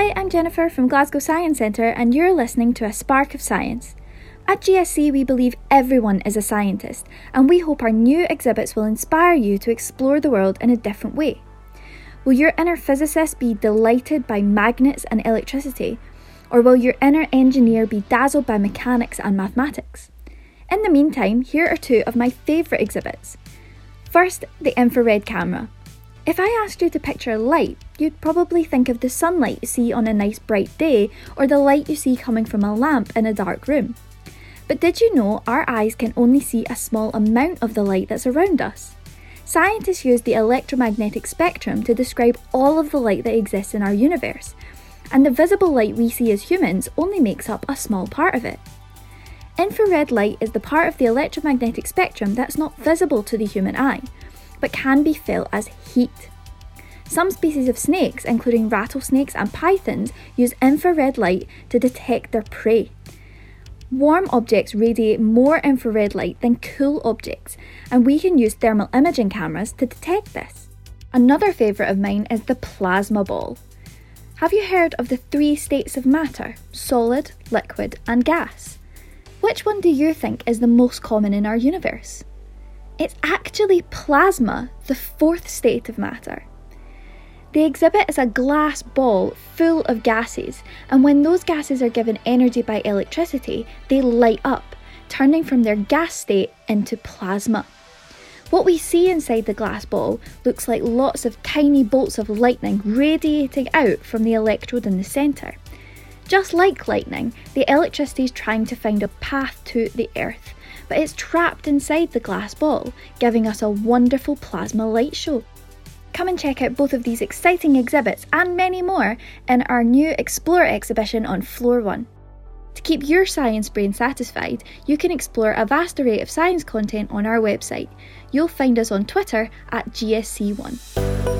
Hi, I'm Jennifer from Glasgow Science Centre, and you're listening to A Spark of Science. At GSC, we believe everyone is a scientist, and we hope our new exhibits will inspire you to explore the world in a different way. Will your inner physicist be delighted by magnets and electricity, or will your inner engineer be dazzled by mechanics and mathematics? In the meantime, here are two of my favourite exhibits. First, the infrared camera. If I asked you to picture light, you'd probably think of the sunlight you see on a nice bright day or the light you see coming from a lamp in a dark room. But did you know our eyes can only see a small amount of the light that's around us? Scientists use the electromagnetic spectrum to describe all of the light that exists in our universe, and the visible light we see as humans only makes up a small part of it. Infrared light is the part of the electromagnetic spectrum that's not visible to the human eye, but can be felt as heat. Some species of snakes, including rattlesnakes and pythons, use infrared light to detect their prey. Warm objects radiate more infrared light than cool objects, and we can use thermal imaging cameras to detect this. Another favourite of mine is the plasma ball. Have you heard of the three states of matter solid, liquid, and gas? Which one do you think is the most common in our universe? It's actually plasma, the fourth state of matter. The exhibit is a glass ball full of gases, and when those gases are given energy by electricity, they light up, turning from their gas state into plasma. What we see inside the glass ball looks like lots of tiny bolts of lightning radiating out from the electrode in the centre. Just like lightning, the electricity is trying to find a path to the Earth, but it's trapped inside the glass ball, giving us a wonderful plasma light show. Come and check out both of these exciting exhibits and many more in our new Explore exhibition on Floor 1. To keep your science brain satisfied, you can explore a vast array of science content on our website. You'll find us on Twitter at GSC1.